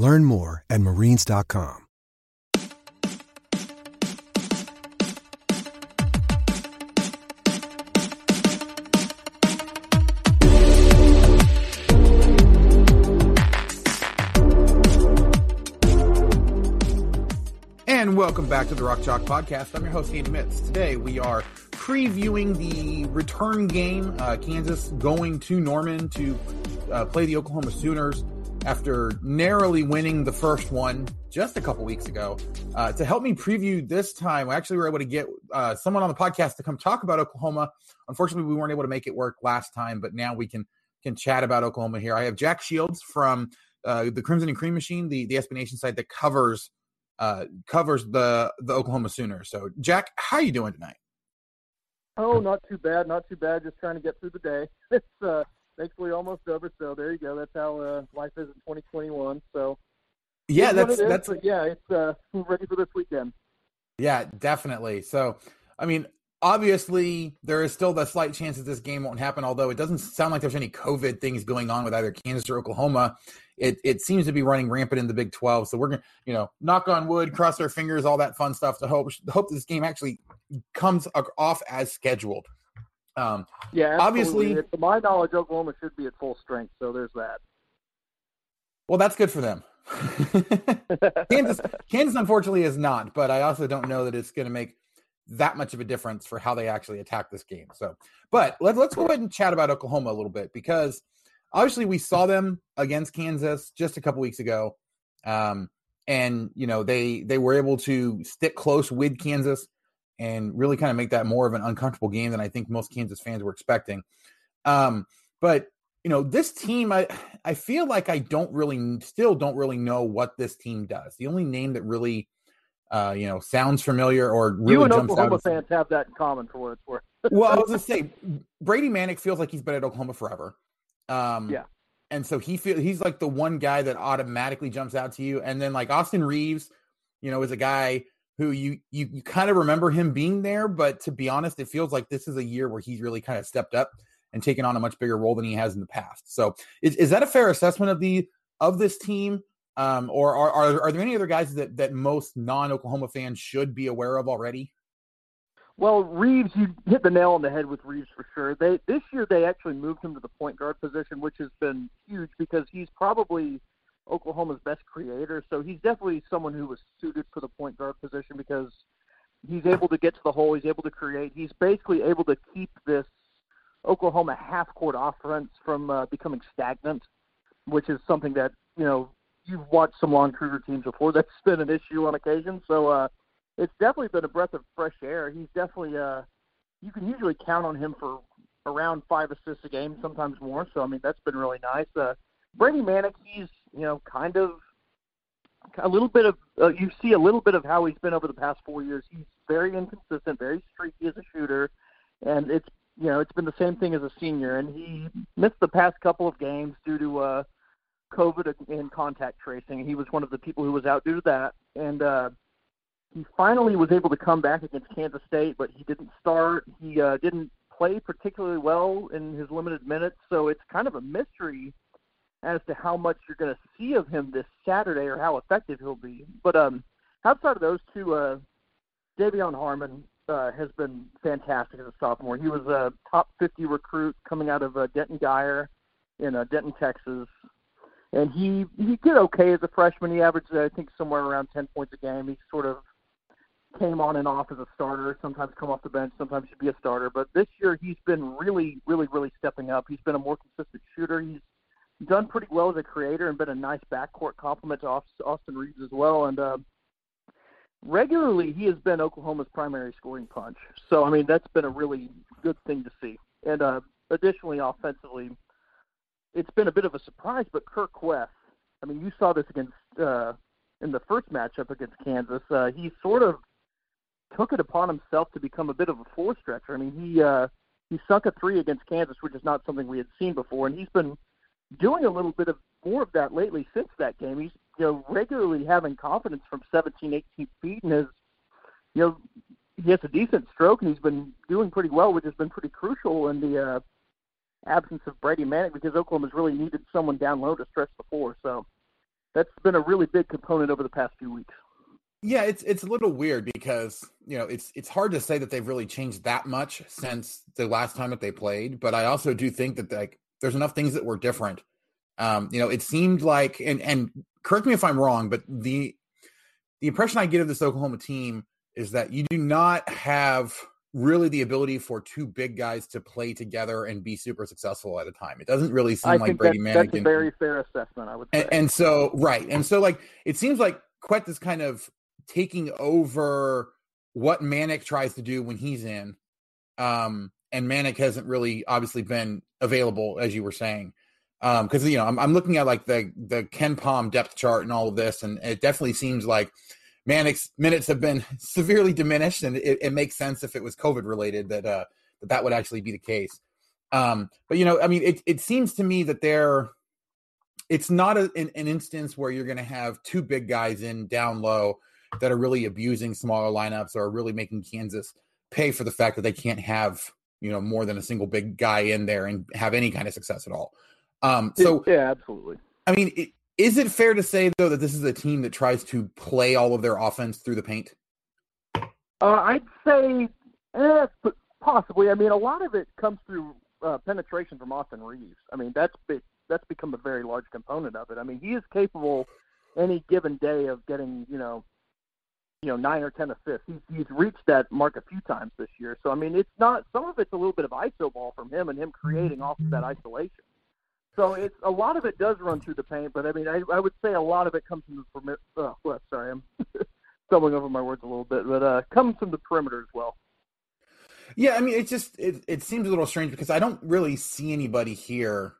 Learn more at marines.com. And welcome back to the Rock Chalk Podcast. I'm your host, Andy Mitts. Today we are previewing the return game. Uh, Kansas going to Norman to uh, play the Oklahoma Sooners after narrowly winning the first one just a couple weeks ago. Uh, to help me preview this time, we actually were able to get uh, someone on the podcast to come talk about Oklahoma. Unfortunately, we weren't able to make it work last time, but now we can can chat about Oklahoma here. I have Jack Shields from uh, the Crimson and Cream Machine, the the SB Nation site that covers uh, covers the the Oklahoma Sooners. So, Jack, how are you doing tonight? Oh, not too bad, not too bad. Just trying to get through the day. It's uh, thankfully almost over. So there you go. That's how uh, life is in 2021. So Yeah, that's is, that's yeah, it's uh, ready for this weekend. yeah, definitely. So, I mean, obviously, there is still the slight chance that this game won't happen. Although it doesn't sound like there's any COVID things going on with either Kansas or Oklahoma. It it seems to be running rampant in the Big 12. So we're gonna, you know, knock on wood, cross our fingers, all that fun stuff to hope hope this game actually comes off as scheduled. Um, Yeah, Obviously- to my knowledge, Oklahoma should be at full strength. So there's that. Well, that's good for them. Kansas, Kansas, unfortunately, is not. But I also don't know that it's going to make that much of a difference for how they actually attack this game. So, but let, let's go ahead and chat about Oklahoma a little bit because obviously we saw them against Kansas just a couple weeks ago, um, and you know they they were able to stick close with Kansas and really kind of make that more of an uncomfortable game than I think most Kansas fans were expecting. Um, but you know, this team, I I feel like I don't really, still don't really know what this team does. The only name that really, uh, you know, sounds familiar or really you and jumps Oklahoma out. fans have that in common for what it's worth. well, I was gonna say Brady Manek feels like he's been at Oklahoma forever. Um, Yeah. and so he feel he's like the one guy that automatically jumps out to you, and then like Austin Reaves, you know, is a guy who you you you kind of remember him being there, but to be honest, it feels like this is a year where he's really kind of stepped up and taken on a much bigger role than he has in the past. So, is is that a fair assessment of the of this team? Um, or are, are are there any other guys that that most non Oklahoma fans should be aware of already? Well, Reaves, you hit the nail on the head with Reaves for sure. They this year they actually moved him to the point guard position, which has been huge because he's probably Oklahoma's best creator. So he's definitely someone who was suited for the point guard position because he's able to get to the hole, he's able to create. He's basically able to keep this Oklahoma half court offense from uh, becoming stagnant, which is something that you know you've watched some Lon Kruger teams before. That's been an issue on occasion. So. uh it's definitely been a breath of fresh air. He's definitely uh you can usually count on him for around five assists a game, sometimes more. So I mean that's been really nice. Uh Brady Manek, he's you know kind of a little bit of uh, you see a little bit of how he's been over the past four years. He's very inconsistent, very streaky as a shooter, and it's you know it's been the same thing as a senior. And he missed the past couple of games due to uh COVID and contact tracing. He was one of the people who was out due to that, and uh he finally was able to come back against Kansas State, but he didn't start. He uh, didn't play particularly well in his limited minutes, so it's kind of a mystery as to how much you're going to see of him this Saturday or how effective he'll be. But um, outside of those two, uh, De'Vion Harmon uh, has been fantastic as a sophomore. He was a top 50 recruit coming out of uh, Denton Guyer in uh, Denton, Texas, and he he did okay as a freshman. He averaged I think somewhere around 10 points a game. He sort of came on and off as a starter, sometimes come off the bench, sometimes he'd be a starter. But this year he's been really, really, really stepping up. He's been a more consistent shooter. He's done pretty well as a creator and been a nice backcourt complement to Austin Reaves as well. And uh, regularly he has been Oklahoma's primary scoring punch. So I mean that's been a really good thing to see. And uh, additionally, offensively, it's been a bit of a surprise. But Kur Kuath, I mean, you saw this against uh, in the first matchup against Kansas. Uh, he sort of took it upon himself to become a bit of a four stretcher. I mean, he uh, he sunk a three against Kansas, which is not something we had seen before, and he's been doing a little bit of more of that lately since that game. He's you know regularly having confidence from 17, 18 feet, and has you know he has a decent stroke, and he's been doing pretty well, which has been pretty crucial in the uh, absence of Brady Manek because Oklahoma's really needed someone down low to stretch the floor. So that's been a really big component over the past few weeks. Yeah, it's it's a little weird because you know it's it's hard to say that they've really changed that much since the last time that they played. But I also do think that like there's enough things that were different. Um, you know, it seemed like and and correct me if I'm wrong, but the the impression I get of this Oklahoma team is that you do not have really the ability for two big guys to play together and be super successful at a time. It doesn't really seem I like Brady Manek. That's a very fair assessment, I would say. And, and, so, right, and so like it seems like Kuath is kind of taking over what Manek tries to do when he's in. Um, and Manek hasn't really obviously been available, as you were saying. Um, because you know, I'm, I'm looking at like the the KenPom depth chart and all of this, and it definitely seems like Manek's minutes have been severely diminished, and it, it makes sense if it was COVID related that uh that that would actually be the case. Um, but you know, I mean, it it seems to me that they're it's not a, an, an instance where you're going to have two big guys in down low that are really abusing smaller lineups or really making Kansas pay for the fact that they can't have you know more than a single big guy in there and have any kind of success at all. Um, so yeah, absolutely. I mean, it, is it fair to say though that this is a team that tries to play all of their offense through the paint? Uh, I'd say eh, possibly. I mean, a lot of it comes through uh, penetration from Austin Reaves. I mean, that's big, that's become a very large component of it. I mean, he is capable any given day of getting you know you know nine or ten assists. He's he's reached that mark a few times this year. So I mean, it's not some of it's a little bit of iso ball from him and him creating off of that isolation. So it's a lot of it does run through the paint, but I mean, I, I would say a lot of it comes from the perimeter. Oh, well, sorry, I'm stumbling over my words a little bit, but uh, comes from the perimeter as well. Yeah, I mean, it just it, it seems a little strange because I don't really see anybody here,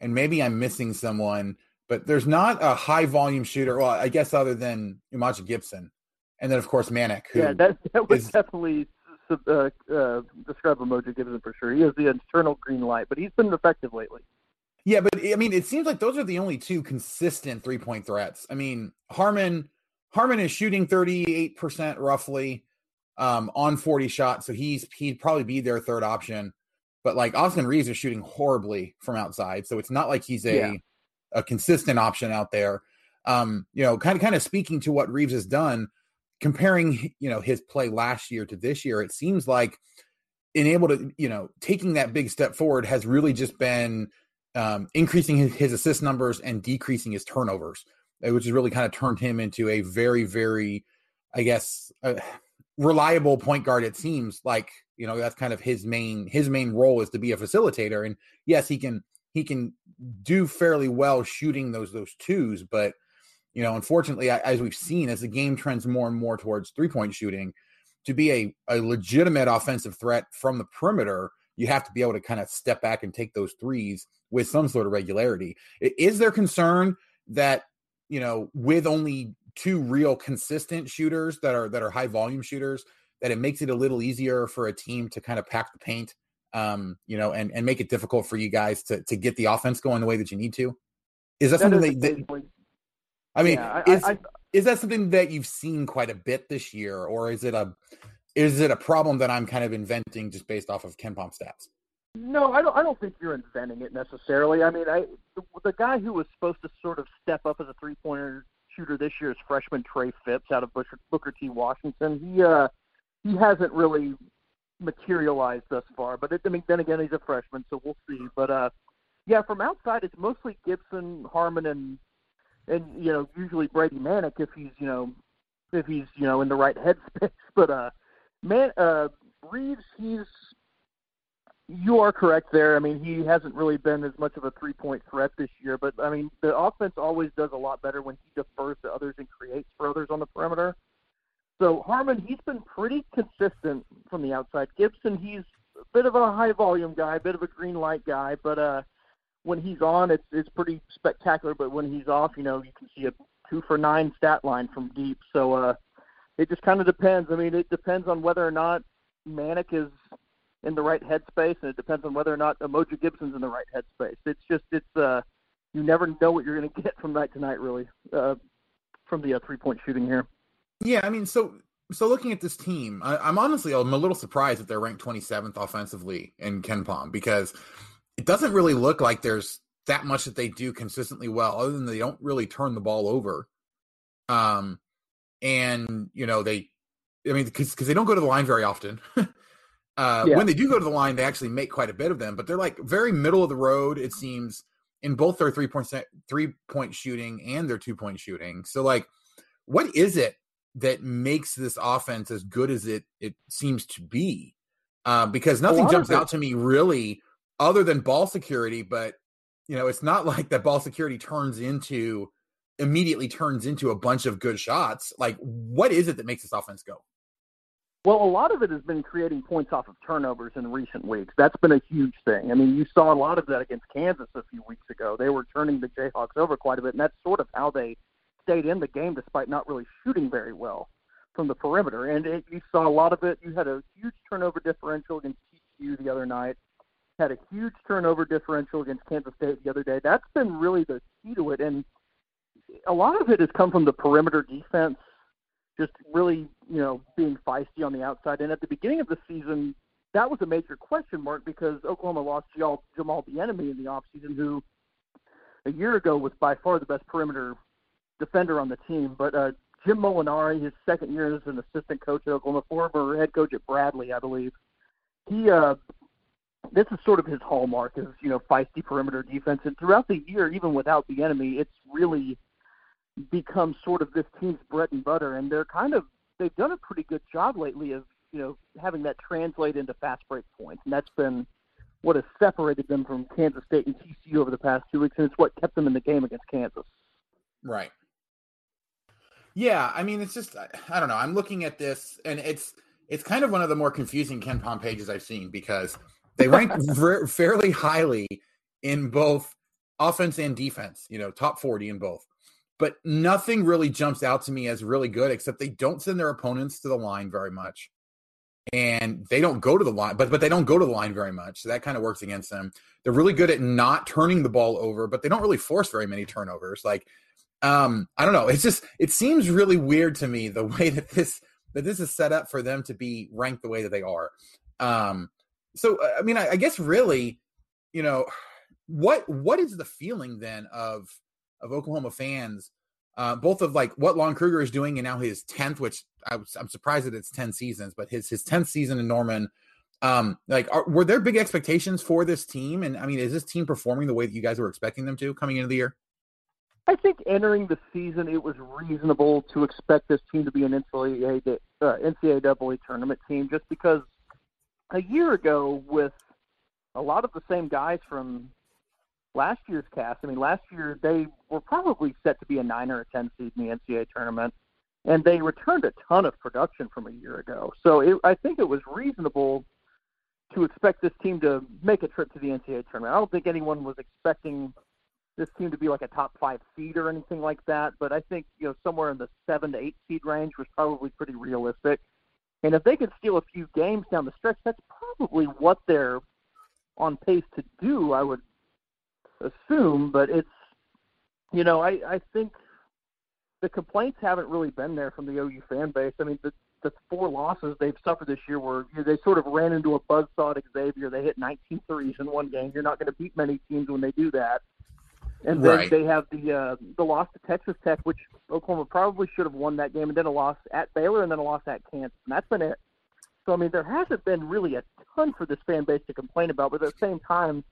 and maybe I'm missing someone, but there's not a high volume shooter. Well, I guess other than Umoja Gibson, and then of course Manek. yeah, that that would is, definitely uh, uh, describe Umoja Gibson for sure. He is the internal green light, but he's been effective lately. Yeah, but I mean, it seems like those are the only two consistent three point threats. I mean, Harmon Harmon is shooting thirty eight percent roughly um, on forty shots, so he's he'd probably be their third option. But like Austin Reaves is shooting horribly from outside, so it's not like he's a yeah. a consistent option out there. Um, you know, kind of kind of speaking to what Reaves has done, comparing you know his play last year to this year, it seems like being able to you know taking that big step forward has really just been um, increasing his, his, assist numbers and decreasing his turnovers, uh, which has really kind of turned him into a very, very, I guess, uh, reliable point guard. It seems like you know that's kind of his main his main role is to be a facilitator. And yes, he can he can do fairly well shooting those those twos, but you know, unfortunately, as we've seen, as the game trends more and more towards three point shooting, to be a, a legitimate offensive threat from the perimeter, you have to be able to kind of step back and take those threes with some sort of regularity. Is there concern that you know with only two real consistent shooters that are that are high volume shooters that it makes it a little easier for a team to kind of pack the paint um you know and and make it difficult for you guys to to get the offense going the way that you need to is that, that something is that, that I mean, yeah, I, I, is that something that you've seen quite a bit this year, or is it a is it a problem that I'm kind of inventing just based off of KenPom stats? No, I don't. I don't think you're inventing it necessarily. I mean, I the, the guy who was supposed to sort of step up as a three pointer shooter this year is freshman Trey Phipps out of Booker, Booker T. Washington. He uh, he hasn't really materialized thus far, but it, I mean, then again, he's a freshman, so we'll see. But uh, yeah, from outside, it's mostly Gibson, Harmon, and and you know usually Brady Manek if he's you know if he's you know in the right headspace. But uh, man, uh, Reaves, he's you are correct there. I mean, he hasn't really been as much of a three point threat this year, but I mean, the offense always does a lot better when he defers to others and creates for others on the perimeter. So Harmon, he's been pretty consistent from the outside. Gibson, he's a bit of a high volume guy, a bit of a green light guy, but uh when he's on it's it's pretty spectacular, but when he's off, you know, you can see a two for nine stat line from deep. So uh it just kind of depends. I mean, it depends on whether or not Manek is in the right headspace, and it depends on whether or not Umoja Gibson's in the right headspace. It's just it's uh you never know what you're going to get from night to night, really, uh, from the uh, three point shooting here. Yeah, I mean, so so looking at this team, I, am honestly I'm a little surprised that they're ranked 27th offensively in KenPom because it doesn't really look like there's that much that they do consistently well, other than they don't really turn the ball over. Um, and you know they, I mean, because they don't go to the line very often. uh, yeah. When they do go to the line, they actually make quite a bit of them, but they're like very middle of the road. It seems in both their three point three point shooting and their two point shooting. So like, what is it that makes this offense as good as it it seems to be. Uh, because nothing jumps out to me really other than ball security, but you know, it's not like that ball security turns into immediately turns into a bunch of good shots. Like, what is it that makes this offense go? Well, a lot of it has been creating points off of turnovers in recent weeks. That's been a huge thing. I mean, you saw a lot of that against Kansas a few weeks ago. They were turning the Jayhawks over quite a bit, and that's sort of how they stayed in the game despite not really shooting very well from the perimeter. And it, you saw a lot of it. You had a huge turnover differential against TCU the other night. Had a huge turnover differential against Kansas State the other day. That's been really the key to it. And a lot of it has come from the perimeter defense, just really, you know, being feisty on the outside. And at the beginning of the season, that was a major question mark because Oklahoma lost Jamal Bieniemy in the offseason, who a year ago was by far the best perimeter defender on the team. But uh, Jim Molinari, his second year as an assistant coach at Oklahoma, former head coach at Bradley, I believe, he uh, this is sort of his hallmark is you know feisty perimeter defense. And throughout the year, even without Bieniemy it's really become sort of this team's bread and butter. And they're kind of they've done a pretty good job lately of you know having that translate into fast break points, and that's been what has separated them from Kansas State and TCU over the past two weeks, and it's what kept them in the game against Kansas. Right. Yeah, I mean, it's just I, don't know. I'm looking at this, and it's it's kind of one of the more confusing KenPom pages I've seen because they rank ver- fairly highly in both offense and defense. You know, top 40 in both, but nothing really jumps out to me as really good except they don't send their opponents to the line very much, and they don't go to the line, but but they don't go to the line very much. So that kind of works against them. They're really good at not turning the ball over, but they don't really force very many turnovers. Like um i don't know it's just it seems really weird to me the way that this that this is set up for them to be ranked the way that they are um so uh, i mean i, I guess really you know what what is the feeling then of of oklahoma fans uh, both of like what Lon Kruger is doing and now his 10th, which I I'm surprised that it's 10 seasons, but his, his 10th season in Norman, um, like, are, were there big expectations for this team? And I mean, is this team performing the way that you guys were expecting them to coming into the year? I think entering the season, it was reasonable to expect this team to be an NCAA, uh, NCAA tournament team, just because a year ago, with a lot of the same guys from last year's cast, I mean, last year they were probably set to be a nine or a ten seed in the NCAA tournament, and they returned a ton of production from a year ago. So it, I think it was reasonable to expect this team to make a trip to the NCAA tournament. I don't think anyone was expecting this team to be like a top five seed or anything like that, but I think you know somewhere in the seven to eight seed range was probably pretty realistic. And if they could steal a few games down the stretch, that's probably what they're on pace to do. I would assume, but it's you know I I think the complaints haven't really been there from the OU fan base. I mean, the the four losses they've suffered this year were you know, they sort of ran into a buzzsaw at Xavier. They hit 19 threes in one game. You're not going to beat many teams when they do that. And then Right. they have the uh, the loss to Texas Tech, which Oklahoma probably should have won that game, and then a loss at Baylor, and then a loss at Kansas, and that's been it. So I mean, there hasn't been really a ton for this fan base to complain about, but at the same time,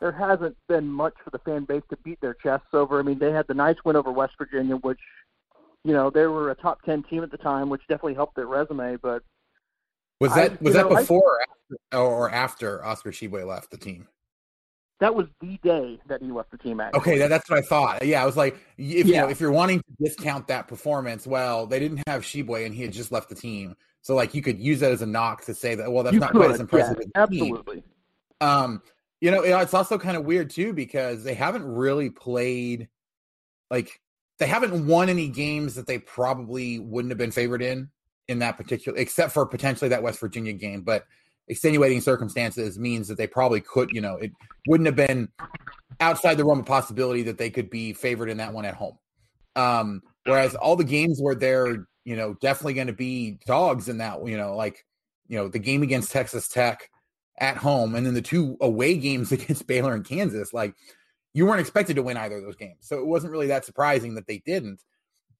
there hasn't been much for the fan base to beat their chests over. I mean, they had the nice win over West Virginia, which you know they were a top ten team at the time, which definitely helped their resume. But Was I- that was you that know, I- before or after, or after Oscar Tshiebwe left the team? That was the day that he left the team. Actually, Okay, that, that's what I thought. Yeah, I was like, if you know, if you're wanting to discount that performance, well, they didn't have Tshiebwe and he had just left the team, so like you could use that as a knock to say that well, that's you not could, quite as impressive yeah, as absolutely. Um, you know, it's also kind of weird too because they haven't really played like they haven't won any games that they probably wouldn't have been favored in in that particular except for potentially that West Virginia game, but extenuating circumstances means that they probably could, you know, it wouldn't have been outside the realm of possibility that they could be favored in that one at home. Um, whereas all the games where they're, you know, definitely going to be dogs in that, you know, like, you know, the game against Texas Tech at home and then the two away games against Baylor and Kansas, like you weren't expected to win either of those games. So it wasn't really that surprising that they didn't.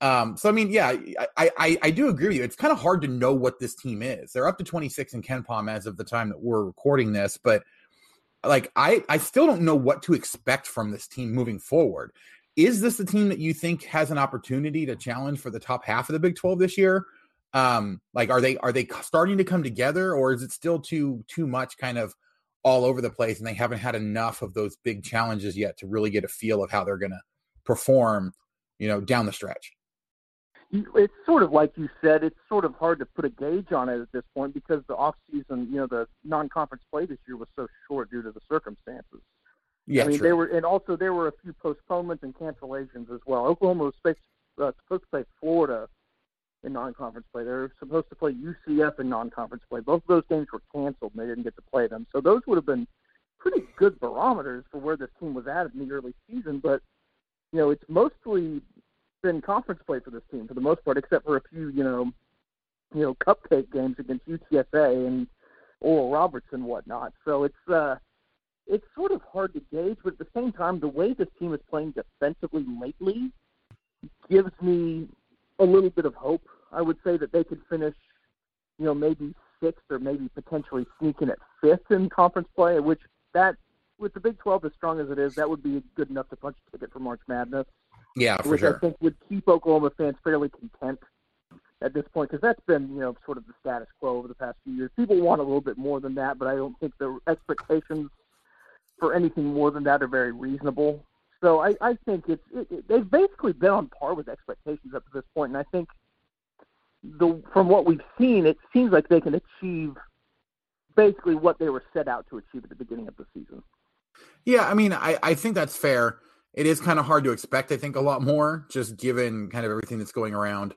Um, so I mean, yeah, I, I I do agree with you. It's kind of hard to know what this team is. They're up to 26 in KenPom as of the time that we're recording this, but like I I still don't know what to expect from this team moving forward. Is this the team that you think has an opportunity to challenge for the top half of the Big 12 this year? Um, like are they are they starting to come together or is it still too too much kind of all over the place and they haven't had enough of those big challenges yet to really get a feel of how they're going to perform, you know, down the stretch? It's sort of like you said. It's sort of hard to put a gauge on it at this point because the off season, you know, the non-conference play this year was so short due to the circumstances. Yeah, I mean, true. they were, and also there were a few postponements and cancellations as well. Oklahoma was supposed, uh, supposed to play Florida in non-conference play. They were supposed to play UCF in non-conference play. Both of those games were canceled, and they didn't get to play them. So those would have been pretty good barometers for where this team was at in the early season. But you know, it's mostly been conference play for this team for the most part, except for a few, you know, you know, cupcake games against UTSA and Oral Roberts and whatnot. So it's uh it's sort of hard to gauge, but at the same time, the way this team is playing defensively lately gives me a little bit of hope. I would say that they could finish, you know, maybe sixth or maybe potentially sneaking at fifth in conference play, which that with the Big 12 as strong as it is, that would be good enough to punch a ticket for March Madness, yeah, for which I think would keep Oklahoma fans fairly content at this point because that's been, you know, sort of the status quo over the past few years. People want a little bit more than that, but I don't think the expectations for anything more than that are very reasonable. So I, I think it's it, it, they've basically been on par with expectations up to this point, and I think the from what we've seen, it seems like they can achieve basically what they were set out to achieve at the beginning of the season. Yeah, I mean, I, I think that's fair. It is kind of hard to expect, I think, a lot more, just given kind of everything that's going around.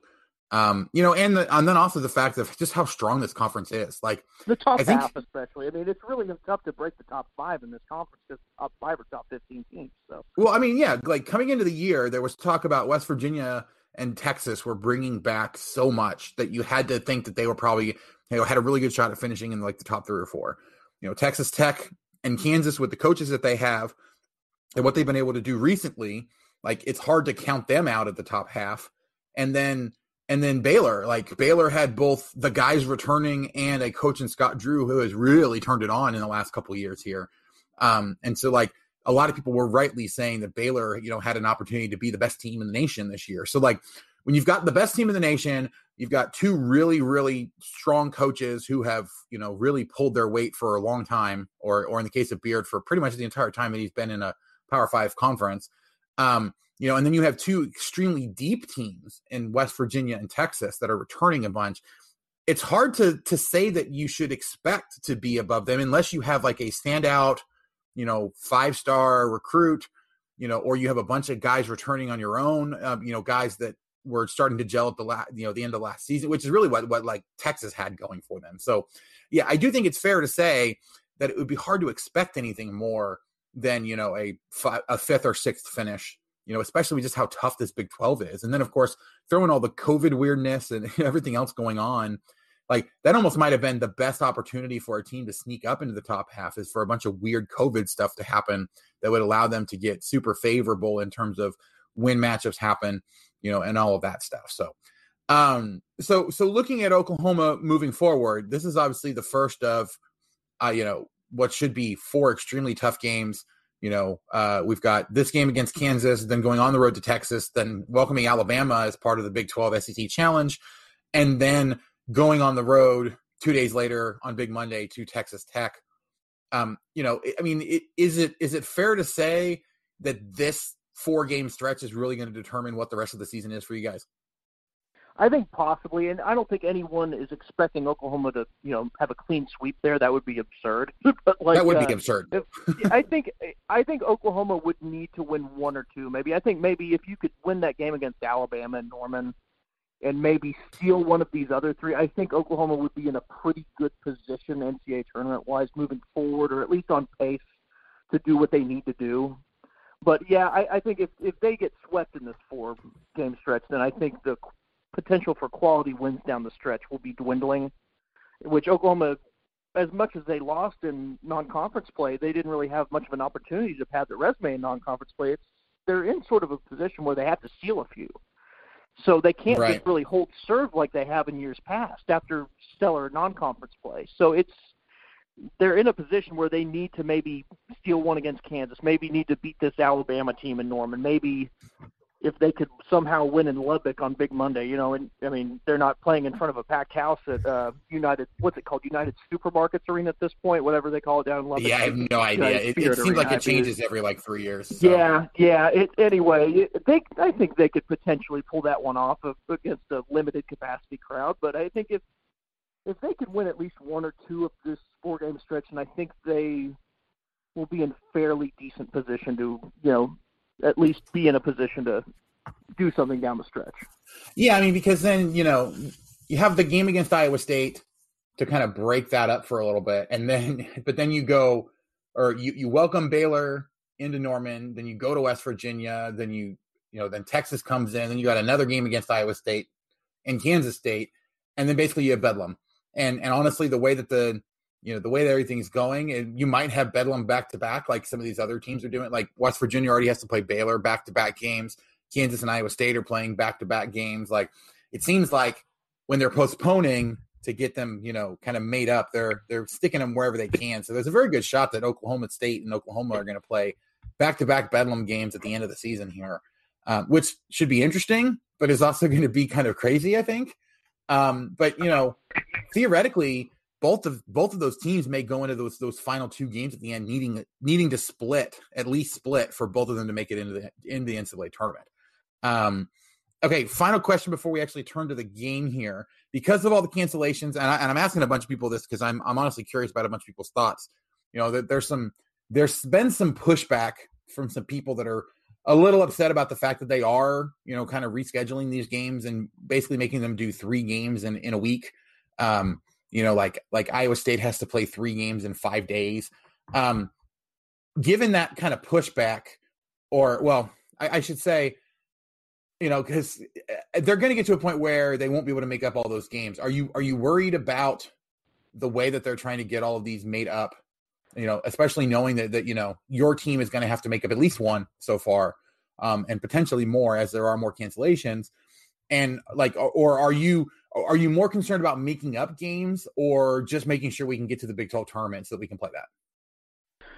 Um, you know, and the, and then also the fact of just how strong this conference is. Like, The top I think- half, especially. I mean, it's really tough to break the top five in this conference because top five or top fifteen teams. So well, I mean, yeah, like coming into the year, there was talk about West Virginia and Texas were bringing back so much that you had to think that they were probably, you know, had a really good shot at finishing in like the top three or four. You know, Texas Tech and Kansas with the coaches that they have and what they've been able to do recently, like it's hard to count them out at the top half. And then and then Baylor, like Baylor had both the guys returning and a coach in Scott Drew who has really turned it on in the last couple years here. Um, and so like a lot of people were rightly saying that Baylor, you know, had an opportunity to be the best team in the nation this year. So like when you've got the best team in the nation, you've got two really, really strong coaches who have, you know, really pulled their weight for a long time, or or in the case of Beard, for pretty much the entire time that he's been in a Power Five conference. Um, you know, and then you have two extremely deep teams in West Virginia and Texas that are returning a bunch. It's hard to to say that you should expect to be above them unless you have like a standout, you know, five star recruit, you know, or you have a bunch of guys returning on your own, um, you know, guys that were starting to gel at the last, you know, the end of last season, which is really what what like Texas had going for them. So, yeah, I do think it's fair to say that it would be hard to expect anything more than you know a fi- a fifth or sixth finish you know, especially just how tough this Big 12 is. And then, of course, throwing all the COVID weirdness and everything else going on, like that almost might have been the best opportunity for a team to sneak up into the top half is for a bunch of weird COVID stuff to happen that would allow them to get super favorable in terms of when matchups happen, you know, and all of that stuff. So, um, so so looking at Oklahoma moving forward, this is obviously the first of, uh, you know, what should be four extremely tough games. You know, uh, we've got this game against Kansas, then going on the road to Texas, then welcoming Alabama as part of the Big 12 SEC Challenge, and then going on the road two days later on Big Monday to Texas Tech. Um, you know, I mean, it, is it is it fair to say that this four game stretch is really going to determine what the rest of the season is for you guys? I think possibly, and I don't think anyone is expecting Oklahoma to, you know, have a clean sweep there. That would be absurd. but like, that would uh, be absurd. I think I think Oklahoma would need to win one or two. Maybe I think maybe if you could win that game against Alabama and Norman, and maybe steal one of these other three, I think Oklahoma would be in a pretty good position NCAA tournament wise moving forward, or at least on pace to do what they need to do. But yeah, I, I think if if they get swept in this four game stretch, then I think the potential for quality wins down the stretch will be dwindling, which Oklahoma, as much as they lost in non-conference play, they didn't really have much of an opportunity to pad their resume in non-conference play. It's they're in sort of a position where they have to steal a few, so they can't right. just really hold serve like they have in years past after stellar non-conference play. So it's they're in a position where they need to maybe steal one against Kansas, maybe need to beat this Alabama team in Norman, maybe if they could somehow win in Lubbock on Big Monday, you know, and I mean they're not playing in front of a packed house at uh, United. What's it called? United Supermarkets Arena at this point, whatever they call it down in Lubbock. Yeah, I have no idea. It, it, seems like it changes every like three years. So. Yeah, yeah. It, anyway, they I think they could potentially pull that one off of, against a limited capacity crowd. But I think if if they could win at least one or two of this four game stretch, and I think they will be in fairly decent position to you know at least be in a position to do something down the stretch. Yeah, I mean, because then you know you have the game against Iowa State to kind of break that up for a little bit, and then but then you go or you you welcome Baylor into Norman, then you go to West Virginia, then you you know then Texas comes in, then you got another game against Iowa State and Kansas State, and then basically you have Bedlam. And and honestly, the way that the you know the way that everything's going and you might have bedlam back to back like some of these other teams are doing like west virginia already has to play baylor back to back games. Kansas and iowa state are playing back to back games. Like it seems like when they're postponing to get them you know kind of made up they're they're sticking them wherever they can. So there's a very good shot that oklahoma state and oklahoma are going to play back to back bedlam games at the end of the season here um, which should be interesting but is also going to be kind of crazy i think. Um, but you know theoretically both of both of those teams may go into those those final two games at the end needing needing to split at least split for both of them to make it into the in the NCAA tournament. Um, okay, final question before we actually turn to the game here, because of all the cancellations, and, I, am asking a bunch of people this because I'm I'm honestly curious about a bunch of people's thoughts. You know, that there's some there's been some pushback from some people that are a little upset about the fact that they are you know kind of rescheduling these games and basically making them do three games in in a week. Um, you know, like like Iowa State has to play three games in five days. Um, given that kind of pushback, or well, I, I should say, you know, because eh, they're going to get to a point where they won't be able to make up all those games. Are you are you worried about the way that they're trying to get all of these made up? You know, especially knowing that that you know your team is going to have to make up at least one so far, um, and potentially more as there are more cancellations. And like, or are you are you more concerned about making up games or just making sure we can get to the Big 12 tournament so that we can play that?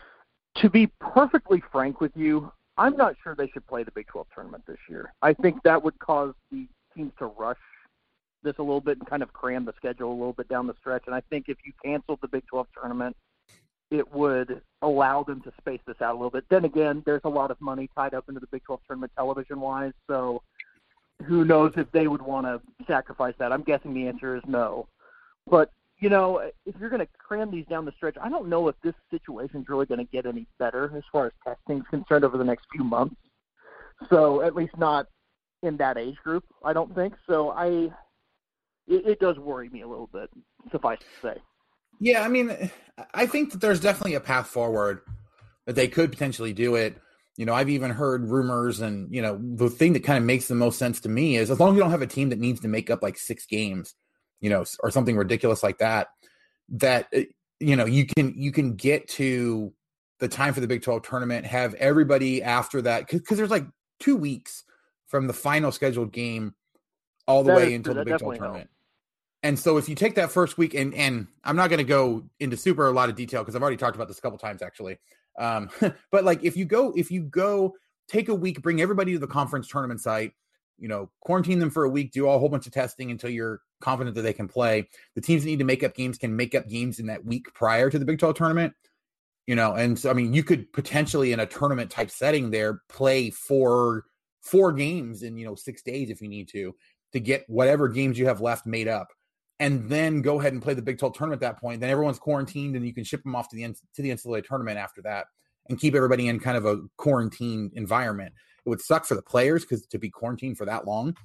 To be perfectly frank with you, I'm not sure they should play the Big 12 tournament this year. I think that would cause the teams to rush this a little bit and kind of cram the schedule a little bit down the stretch. And I think if you canceled the Big 12 tournament, it would allow them to space this out a little bit. Then again, there's a lot of money tied up into the Big 12 tournament television wise. So who knows if they would want to sacrifice that. I'm guessing the answer is no. But you know, if you're going to cram these down the stretch, I don't know if this situation is really going to get any better as far as testing is concerned over the next few months. So at least not in that age group, I don't think. So I, it, it does worry me a little bit. Suffice to say. Yeah, I mean, I think that there's definitely a path forward that they could potentially do it You know, I've even heard rumors, and you know, the thing that kind of makes the most sense to me is as long as you don't have a team that needs to make up like six games, you know, or something ridiculous like that, that uh, you know you can you can get to the time for the Big 12 tournament, have everybody after that because there's like two weeks from the final scheduled game all the that way until the Big 12 tournament. And so if you take that first week and and I'm not going to go into super a lot of detail because I've already talked about this a couple times actually. Um, but like if you go if you go take a week, bring everybody to the conference tournament site, you know, quarantine them for a week, do a whole bunch of testing until you're confident that they can play. The teams that need to make up games can make up games in that week prior to the Big 12 tournament. You know, and so I mean, you could potentially in a tournament type setting there play four four games in you know six days if you need to to get whatever games you have left made up and then go ahead and play the Big 12 tournament at that point. Then everyone's quarantined and you can ship them off to the to the NCAA tournament after that and keep everybody in kind of a quarantine environment. It would suck for the players because to be quarantined for that long,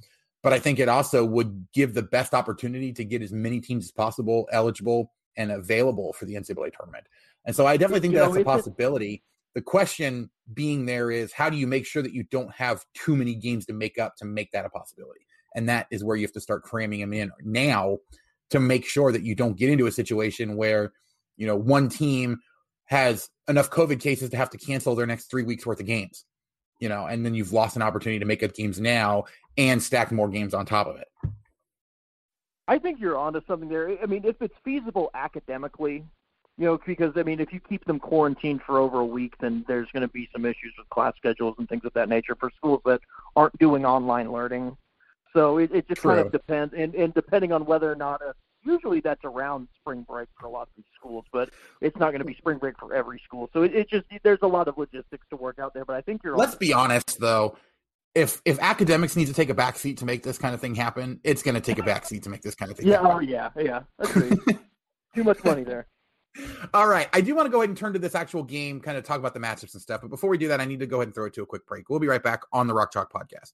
but I think it also would give the best opportunity to get as many teams as possible eligible and available for the NCAA tournament. And so I definitely think you that's know, a possibility. The question being there is how do you make sure that you don't have too many games to make up to make that a possibility? And that is where you have to start cramming them in now to make sure that you don't get into a situation where, you know, one team has enough COVID cases to have to cancel their next three weeks worth of games, you know, and then you've lost an opportunity to make up games now and stack more games on top of it. I think you're onto something there. I mean, if it's feasible academically, you know, because I mean, if you keep them quarantined for over a week, then there's going to be some issues with class schedules and things of that nature for schools that aren't doing online learning. So it, it just True. kind of depends, and, and depending on whether or not a, usually that's around spring break for a lot of these schools, but it's not going to be spring break for every school. So it, it just there's a lot of logistics to work out there. But I think you're. Let's be honest, though. If if academics need to take a backseat to make this kind of thing happen, it's going to take a backseat to make this kind of thing. yeah, happen. oh yeah, yeah. Too much money there. All right. I do want to go ahead and turn to this actual game, kind of talk about the matchups and stuff. But before we do that, I need to go ahead and throw it to a quick break. We'll be right back on the Rock Chalk Podcast.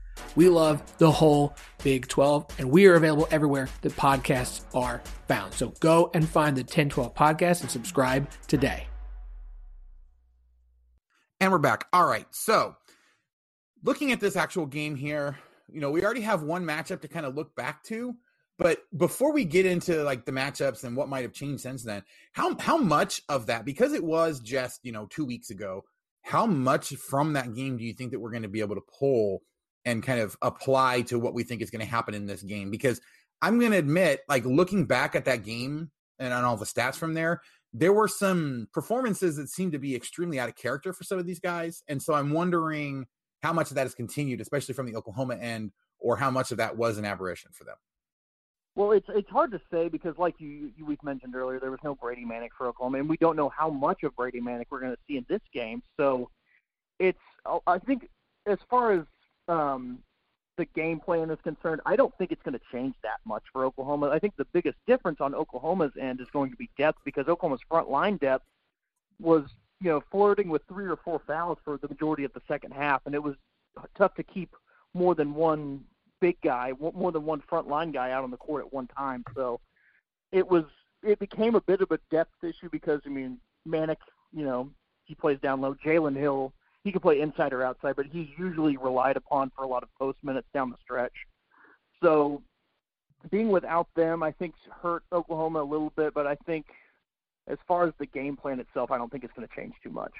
We love the whole Big 12, and we are available everywhere that podcasts are found. So go and find the 1012 podcast and subscribe today. And we're back. All right. So looking at this actual game here, you know, we already have one matchup to kind of look back to. But before we get into like the matchups and what might have changed since then, how how much of that because it was just you know two weeks ago, how much from that game do you think that we're going to be able to pull and kind of apply to what we think is going to happen in this game because I'm going to admit, like looking back at that game and on all the stats from there, there were some performances that seemed to be extremely out of character for some of these guys. And so I'm wondering how much of that has continued, especially from the Oklahoma end, or how much of that was an aberration for them. Well, it's it's hard to say because, like you, you we've mentioned earlier, there was no Brady Manek for Oklahoma, and we don't know how much of Brady Manek we're going to see in this game. So, it's I think as far as um, the game plan is concerned, I don't think it's going to change that much for Oklahoma. I think the biggest difference on Oklahoma's end is going to be depth because Oklahoma's front line depth was, you know, flirting with three or four fouls for the majority of the second half, and it was tough to keep more than one big guy, more than one front line guy out on the court at one time. So it was it became a bit of a depth issue because I mean Manek, you know, he plays down low. Jalen Hill he could play inside or outside, but he's usually relied upon for a lot of post minutes down the stretch. So being without them, I think hurt Oklahoma a little bit, but I think as far as the game plan itself, I don't think it's going to change too much.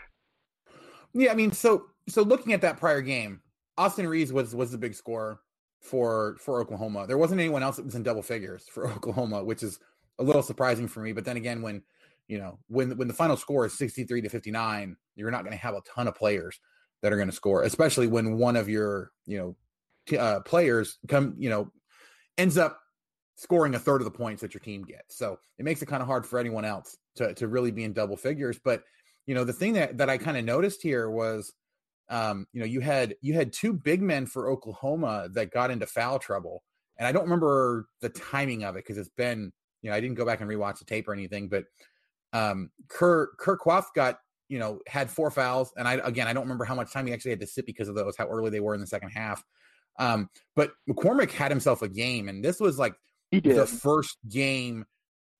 Yeah, I mean, so so looking at that prior game, Austin Reaves was was the big scorer for for Oklahoma. There wasn't anyone else that was in double figures for Oklahoma, which is a little surprising for me. But then again, when you know when when the final score is 63 to 59 you're not going to have a ton of players that are going to score especially when one of your you know t- uh, players come you know ends up scoring a third of the points that your team gets. So it makes it kind of hard for anyone else to to really be in double figures. But you know the thing that that i kind of noticed here was um you know you had you had two big men for oklahoma that got into foul trouble and i don't remember the timing of it because it's been you know, I didn't go back and rewatch the tape or anything, but um, Kerr Kur Kuath got you know had four fouls, and I again I don't remember how much time he actually had to sit because of those, how early they were in the second half. Um, but McCormack had himself a game, and this was like the first game,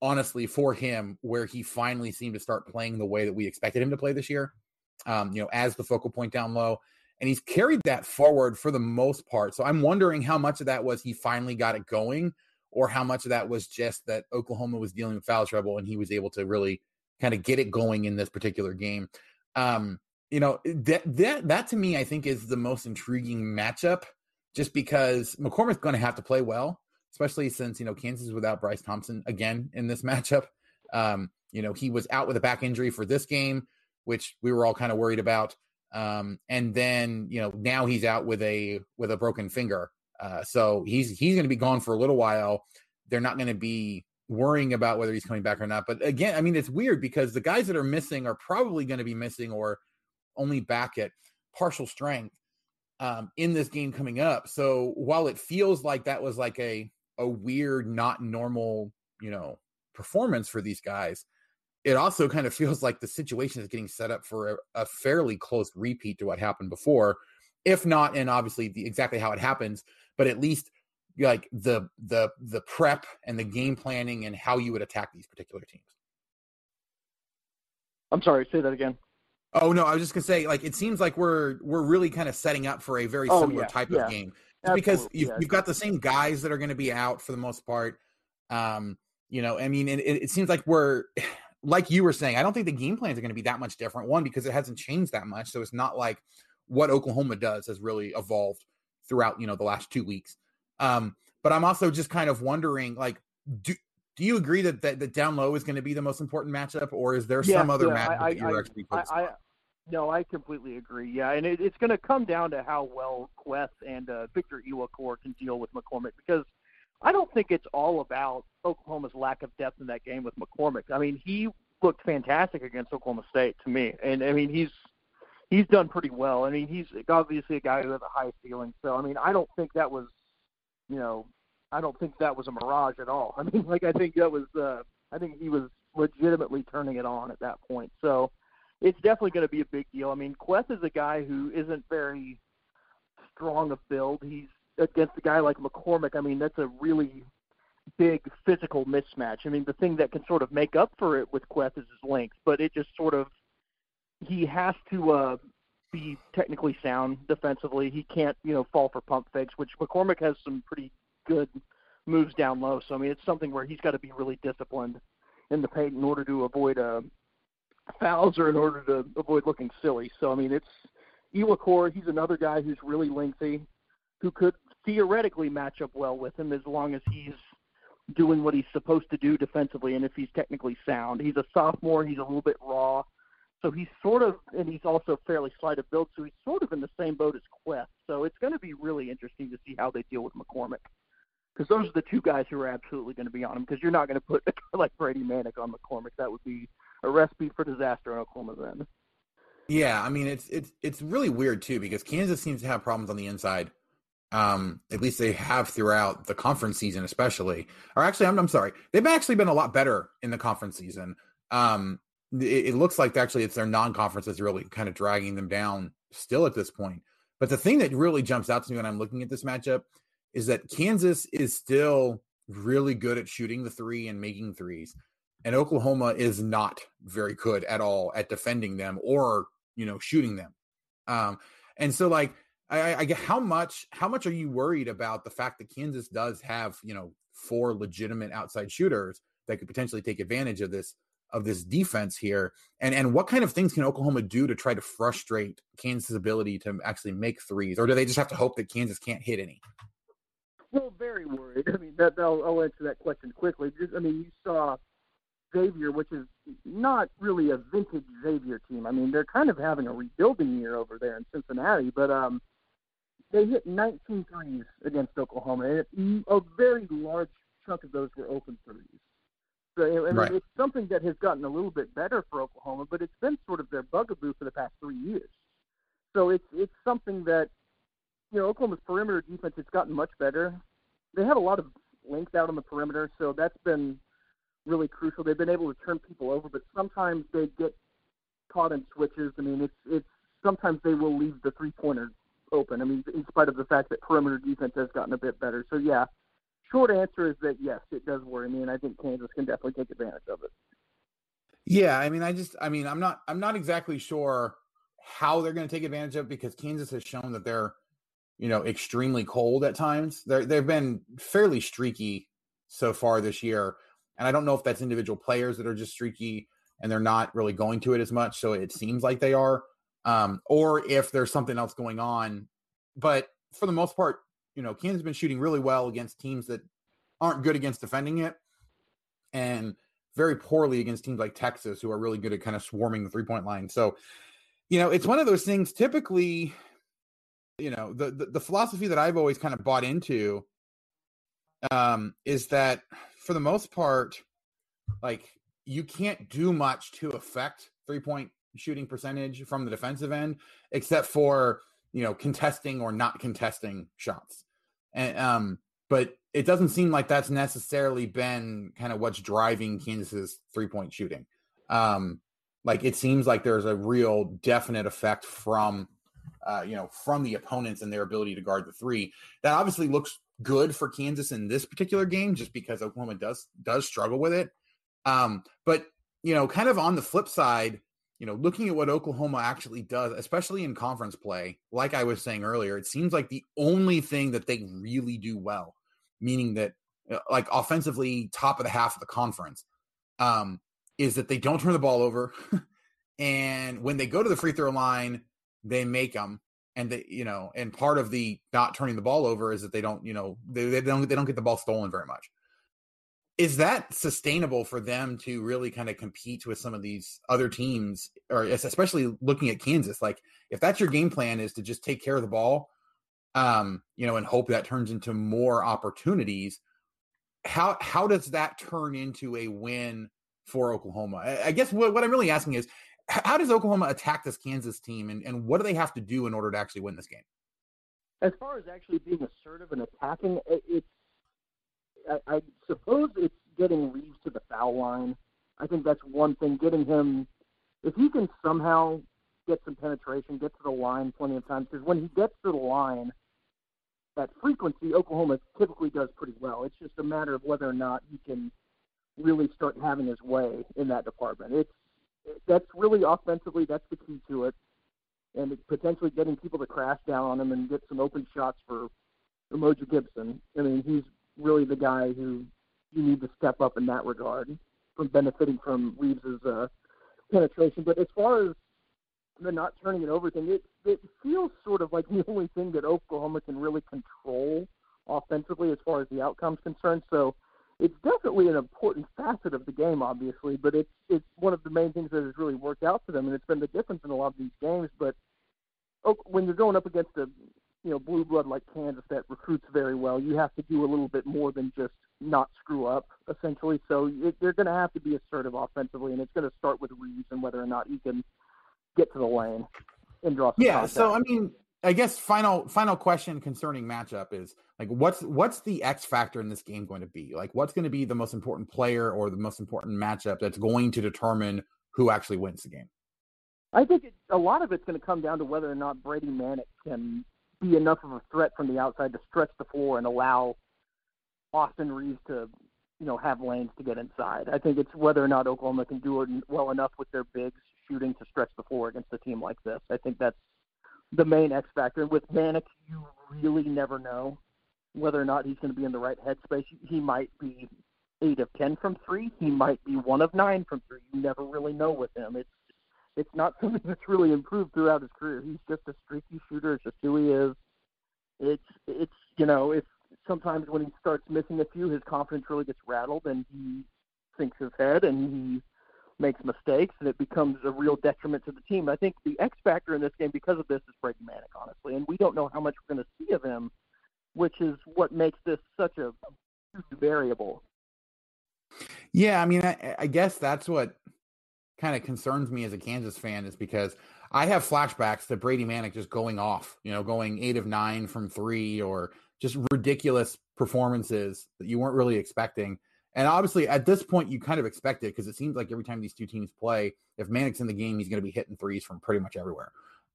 honestly, for him where he finally seemed to start playing the way that we expected him to play this year. Um, you know, as the focal point down low. And he's carried that forward for the most part. So I'm wondering how much of that was he finally got it going, or how much of that was just that Oklahoma was dealing with foul trouble and he was able to really kind of get it going in this particular game. Um, you know, that that that to me, I think, is the most intriguing matchup, just because McCormack's going to have to play well, especially since you know Kansas is without Bryce Thompson again in this matchup. Um, you know, he was out with a back injury for this game, which we were all kind of worried about. Um, and then you know now he's out with a with a broken finger, uh, so he's he's going to be gone for a little while. They're not going to be worrying about whether he's coming back or not. But again, I mean, it's weird because the guys that are missing are probably going to be missing or only back at partial strength um, in this game coming up. So while it feels like that was like a a weird, not normal, you know, performance for these guys, it also kind of feels like the situation is getting set up for a, a fairly close repeat to what happened before, if not, and obviously the, exactly how it happens, but at least like the the the prep and the game planning and how you would attack these particular teams. I'm sorry, say that again. Oh no, I was just gonna say, like it seems like we're we're really kind of setting up for a very oh, similar yeah, type yeah. of game. because you've, yeah. you've got the same guys that are going to be out for the most part. Um, you know, I mean, it, it seems like we're like you were saying. I don't think the game plans are going to be that much different. One because it hasn't changed that much, so it's not like what Oklahoma does has really evolved throughout you know the last two weeks. Um, but I'm also just kind of wondering, like, do do you agree that that, that down low is going to be the most important matchup, or is there yeah, some other yeah, matchup I, that you're I, actually focused I, on? No, I completely agree. Yeah, and it, it's going to come down to how well Kuath and uh, Victor Iwuakor can deal with McCormack because I don't think it's all about Oklahoma's lack of depth in that game with McCormack. I mean, he looked fantastic against Oklahoma State to me, and I mean he's he's done pretty well. I mean, he's obviously a guy who has a high ceiling. So I mean, I don't think that was you know, I don't think that was a mirage at all. I mean, like I think that was, uh, I think he was legitimately turning it on at that point. So it's definitely going to be a big deal. I mean, Kuath is a guy who isn't very strong of build. He's against a guy like McCormack. I mean, that's a really big physical mismatch. I mean, the thing that can sort of make up for it with Kuath is his length, but it just sort of he has to uh, be technically sound defensively. He can't, you know, fall for pump fakes, which McCormack has some pretty good moves down low. So I mean, it's something where he's got to be really disciplined in the paint in order to avoid uh, fouls or in order to avoid looking silly. So I mean, it's Iwuakor. He's another guy who's really lengthy, who could theoretically match up well with him as long as he's doing what he's supposed to do defensively and if he's technically sound. He's a sophomore. He's a little bit raw. So he's sort of, and he's also fairly slight of build, so he's sort of in the same boat as Kuath. So it's going to be really interesting to see how they deal with McCormack, Because those are the two guys who are absolutely going to be on him. Because you're not going to put like Brady Manek on McCormack; That would be a recipe for disaster in Oklahoma's end. Yeah, I mean it's it's it's really weird too because Kansas seems to have problems on the inside. Um, at least they have throughout the conference season, especially. Or actually, I'm I'm sorry, they've actually been a lot better in the conference season. Um, it, it looks like actually it's their non-conference that's really kind of dragging them down still at this point. But the thing that really jumps out to me when I'm looking at this matchup is that Kansas is still really good at shooting the three and making threes. And Oklahoma is not very good at all at defending them or, you know, shooting them. Um, and so like I, I how much how much are you worried about the fact that Kansas does have, you know, four legitimate outside shooters that could potentially take advantage of this of this defense here and and what kind of things can oklahoma do to try to frustrate kansas' ability to actually make threes or do they just have to hope that kansas can't hit any? Well very worried. I mean that i'll, I'll answer that question quickly. Just, i mean you saw xavier which is not really a vintage xavier team. I mean they're kind of having a rebuilding year over there in cincinnati but um they hit 19 threes against oklahoma and a very large chunk of those were open threes so, and right. it's something that has gotten a little bit better for Oklahoma, but it's been sort of their bugaboo for the past three years. So it's it's something that you know Oklahoma's perimeter defense has gotten much better. They have a lot of length out on the perimeter, so that's been really crucial. They've been able to turn people over, but sometimes they get caught in switches. I mean, it's it's sometimes they will leave the three pointer open. I mean, in spite of the fact that perimeter defense has gotten a bit better. So yeah, short answer is that yes, it does worry me, and I think Kansas can definitely take advantage of it. Yeah, I mean, I just, I mean, I'm not, I'm not exactly sure how they're going to take advantage of it because Kansas has shown that they're, you know, extremely cold at times. They're, they've been fairly streaky so far this year, and I don't know if that's individual players that are just streaky and they're not really going to it as much. So it seems like they are, um, or if there's something else going on. But for the most part, you know, has been shooting really well against teams that aren't good against defending it, and very poorly against teams like Texas, who are really good at kind of swarming the three point line. So, you know, it's one of those things. Typically, you know, the the, the philosophy that I've always kind of bought into um, is that for the most part, like you can't do much to affect three point shooting percentage from the defensive end, except for you know contesting or not contesting shots. And um, but it doesn't seem like that's necessarily been kind of what's driving Kansas's three point shooting. Um, like it seems like there's a real definite effect from uh, you know from the opponents and their ability to guard the three. That obviously looks good for Kansas in this particular game, just because Oklahoma does does struggle with it. Um, but you know, kind of on the flip side, you know, looking at what Oklahoma actually does, especially in conference play, like I was saying earlier, it seems like the only thing that they really do well, meaning that uh, like offensively top of the half of the conference, um, is that they don't turn the ball over. and when they go to the free throw line, they make them. And they, you know, and part of the not turning the ball over is that they don't, you know, they, they don't they don't get the ball stolen very much is that sustainable for them to really kind of compete with some of these other teams or especially looking at Kansas? Like if that's your game plan is to just take care of the ball um you know and hope that turns into more opportunities how how does that turn into a win for Oklahoma? I, I guess what, what I'm really asking is how does Oklahoma attack this Kansas team and, and what do they have to do in order to actually win this game? As far as actually being assertive and attacking it's I, I suppose it's getting Reaves to the foul line. I think that's one thing. Getting him, if he can somehow get some penetration, get to the line plenty of times, because when he gets to the line, that frequency, Oklahoma typically does pretty well. It's just a matter of whether or not he can really start having his way in that department. It's that's really offensively that's the key to it, and potentially getting people to crash down on him and get some open shots for Umoja Gibson. I mean, he's really the guy who you need to step up in that regard from benefiting from Reaves's uh, penetration. But as far as the not turning it over thing, it it feels sort of like the only thing that Oklahoma can really control offensively as far as the outcome's concerned. So it's definitely an important facet of the game, obviously, but it's it's one of the main things that has really worked out for them, and it's been the difference in a lot of these games. But when you're going up against a you know blue blood like Kansas that recruits very well, you have to do a little bit more than just not screw up essentially. So it, they're going to have to be assertive offensively, and it's going to start with Reaves and whether or not he can get to the lane and draw. Some. Yeah. Contact. So I mean, I guess final final question concerning matchup is like what's what's the X factor in this game going to be? Like what's going to be the most important player or the most important matchup that's going to determine who actually wins the game? I think it, a lot of it's going to come down to whether or not Brady Manek can be enough of a threat from the outside to stretch the floor and allow Austin Reaves to, you know, have lanes to get inside. I think it's whether or not Oklahoma can do it well enough with their bigs shooting to stretch the floor against a team like this. I think that's the main X factor. With Manek, you really never know whether or not he's going to be in the right headspace. He might be eight of ten from three. He might be one of nine from three. You never really know with him. It's it's not something that's really improved throughout his career. He's just a streaky shooter. It's just who he is. It's it's you know if sometimes when he starts missing a few, his confidence really gets rattled and he sinks his head and he makes mistakes and it becomes a real detriment to the team. I think the X factor in this game because of this is Brady Manek, honestly, and we don't know how much we're going to see of him, which is what makes this such a variable. Yeah, I mean, I, I guess that's what kind of concerns me as a Kansas fan is because I have flashbacks to Brady Manek just going off, you know, going eight of nine from three or just ridiculous performances that you weren't really expecting. And obviously, at this point, you kind of expect it because it seems like every time these two teams play, if Manek's in the game, he's going to be hitting threes from pretty much everywhere.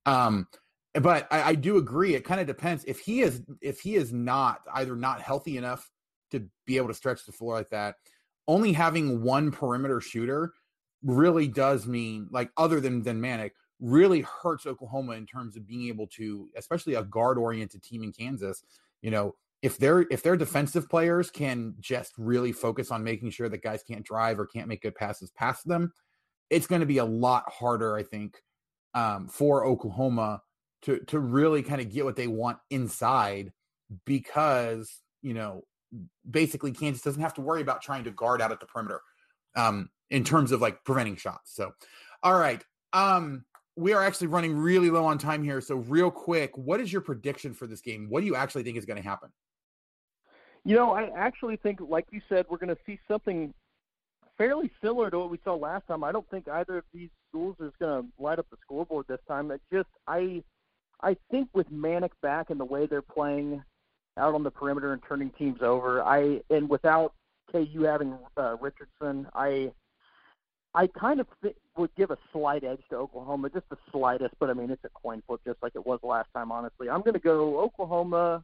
Um, but I, I do agree. It kind of depends if he is if he is not either not healthy enough to be able to stretch the floor like that. Only having one perimeter shooter really does mean like other than than Manek really hurts Oklahoma in terms of being able to, especially a guard oriented team in Kansas. You know, if their if their defensive players can just really focus on making sure that guys can't drive or can't make good passes past them, it's going to be a lot harder, I think, um, for Oklahoma to to really kind of get what they want inside because you know basically Kansas doesn't have to worry about trying to guard out at the perimeter um, in terms of like preventing shots. So, all right. Um, we are actually running really low on time here. So, real quick, what is your prediction for this game? What do you actually think is going to happen? You know, I actually think, like you said, we're going to see something fairly similar to what we saw last time. I don't think either of these schools is going to light up the scoreboard this time. It just, I, I think with Manek back and the way they're playing out on the perimeter and turning teams over, I and without KU having uh, Richardson, I I kind of th- would give a slight edge to Oklahoma, just the slightest. But I mean, it's a coin flip, just like it was last time. Honestly, I'm going to go Oklahoma.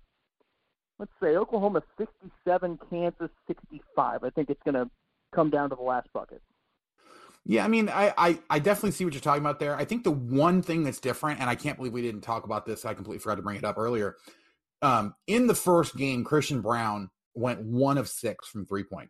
Let's say Oklahoma 67, Kansas 65. I think it's going to come down to the last bucket. Yeah, I mean, I, I, I definitely see what you're talking about there. I think the one thing that's different, and I can't believe we didn't talk about this. I completely forgot to bring it up earlier. Um, in the first game, Christian Braun went one of six from three point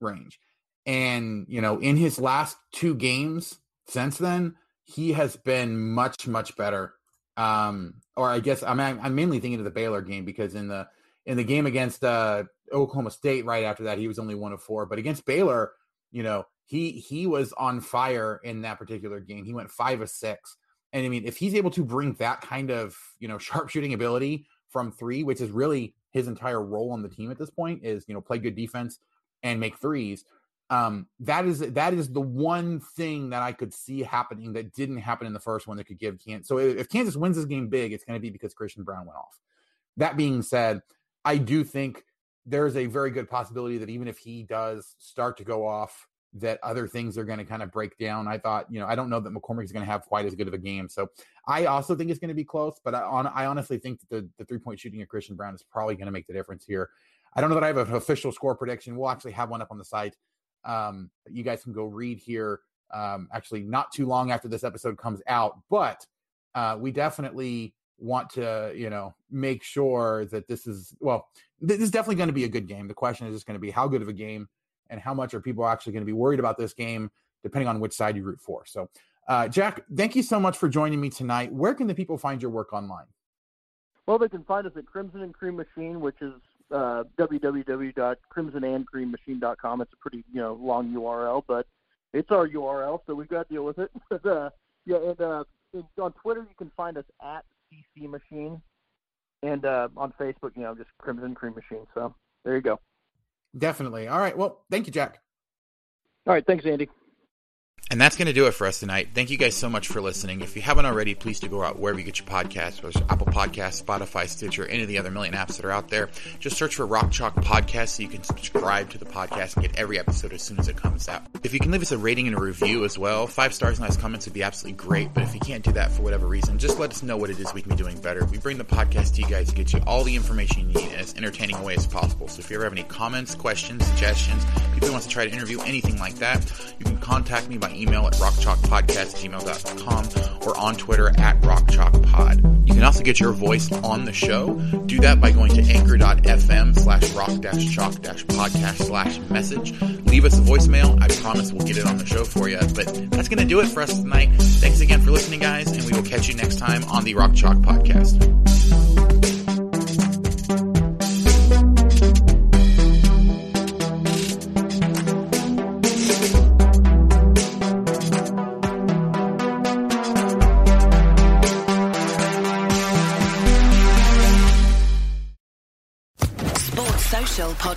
range. And, you know, in his last two games since then, he has been much, much better. Um, or I guess I'm, I'm mainly thinking of the Baylor game because in the, in the game against uh, Oklahoma State right after that, he was only one of four. But against Baylor, you know, he he was on fire in that particular game. He went five of six. And I mean, if he's able to bring that kind of, you know, sharpshooting ability from three, which is really his entire role on the team at this point, is you know play good defense and make threes. Um, that is that is the one thing that I could see happening that didn't happen in the first one that could give Kansas. So if Kansas wins this game big, it's going to be because Christian Braun went off. That being said, I do think there's a very good possibility that even if he does start to go off that other things are going to kind of break down. I thought, you know, I don't know that McCormack is going to have quite as good of a game. So I also think it's going to be close, but I, on, I honestly think that the, the three point shooting of Christian Braun is probably going to make the difference here. I don't know that I have an official score prediction. We'll actually have one up on the site. Um, you guys can go read here. Um, actually, not too long after this episode comes out, but uh, we definitely want to, you know, make sure that this is well. This is definitely going to be a good game. The question is just going to be how good of a game and how much are people actually going to be worried about this game, depending on which side you root for. So, uh, Jack, thank you so much for joining me tonight. Where can the people find your work online? Well, they can find us at Crimson and Cream Machine, which is uh, www.crimsonandcreammachine.com. It's a pretty you know long URL, but it's our URL, so we've got to deal with it. uh, yeah, and, uh, and on Twitter you can find us at CC Machine, and uh, on Facebook, you know, just Crimson Cream Machine. So there you go. Definitely. All right. Well, thank you, Jack. All right. Thanks, Andy. And that's going to do it for us tonight. Thank you guys so much for listening. If you haven't already, please do go out wherever you get your podcasts, whether it's Apple Podcasts, Spotify, Stitcher, any of the other million apps that are out there. Just search for Rock Chalk Podcast so you can subscribe to the podcast and get every episode as soon as it comes out. If you can leave us a rating and a review as well, five stars and nice comments would be absolutely great. But if you can't do that for whatever reason, just let us know what it is we can be doing better. We bring the podcast to you guys to get you all the information you need in as entertaining a way as possible. So if you ever have any comments, questions, suggestions, people who want to try to interview, anything like that, you can contact me by email at rockchalk rockchalkpodcast@gmail.com or on Twitter at rockchalkpod. You can also get your voice on the show. Do that by going to anchor.fm slash rock-chalk-podcast slash message. Leave us a voicemail. I promise we'll get it on the show for you. But that's going to do it for us tonight. Thanks again for listening, guys, and we will catch you next time on the Rock Chalk Podcast.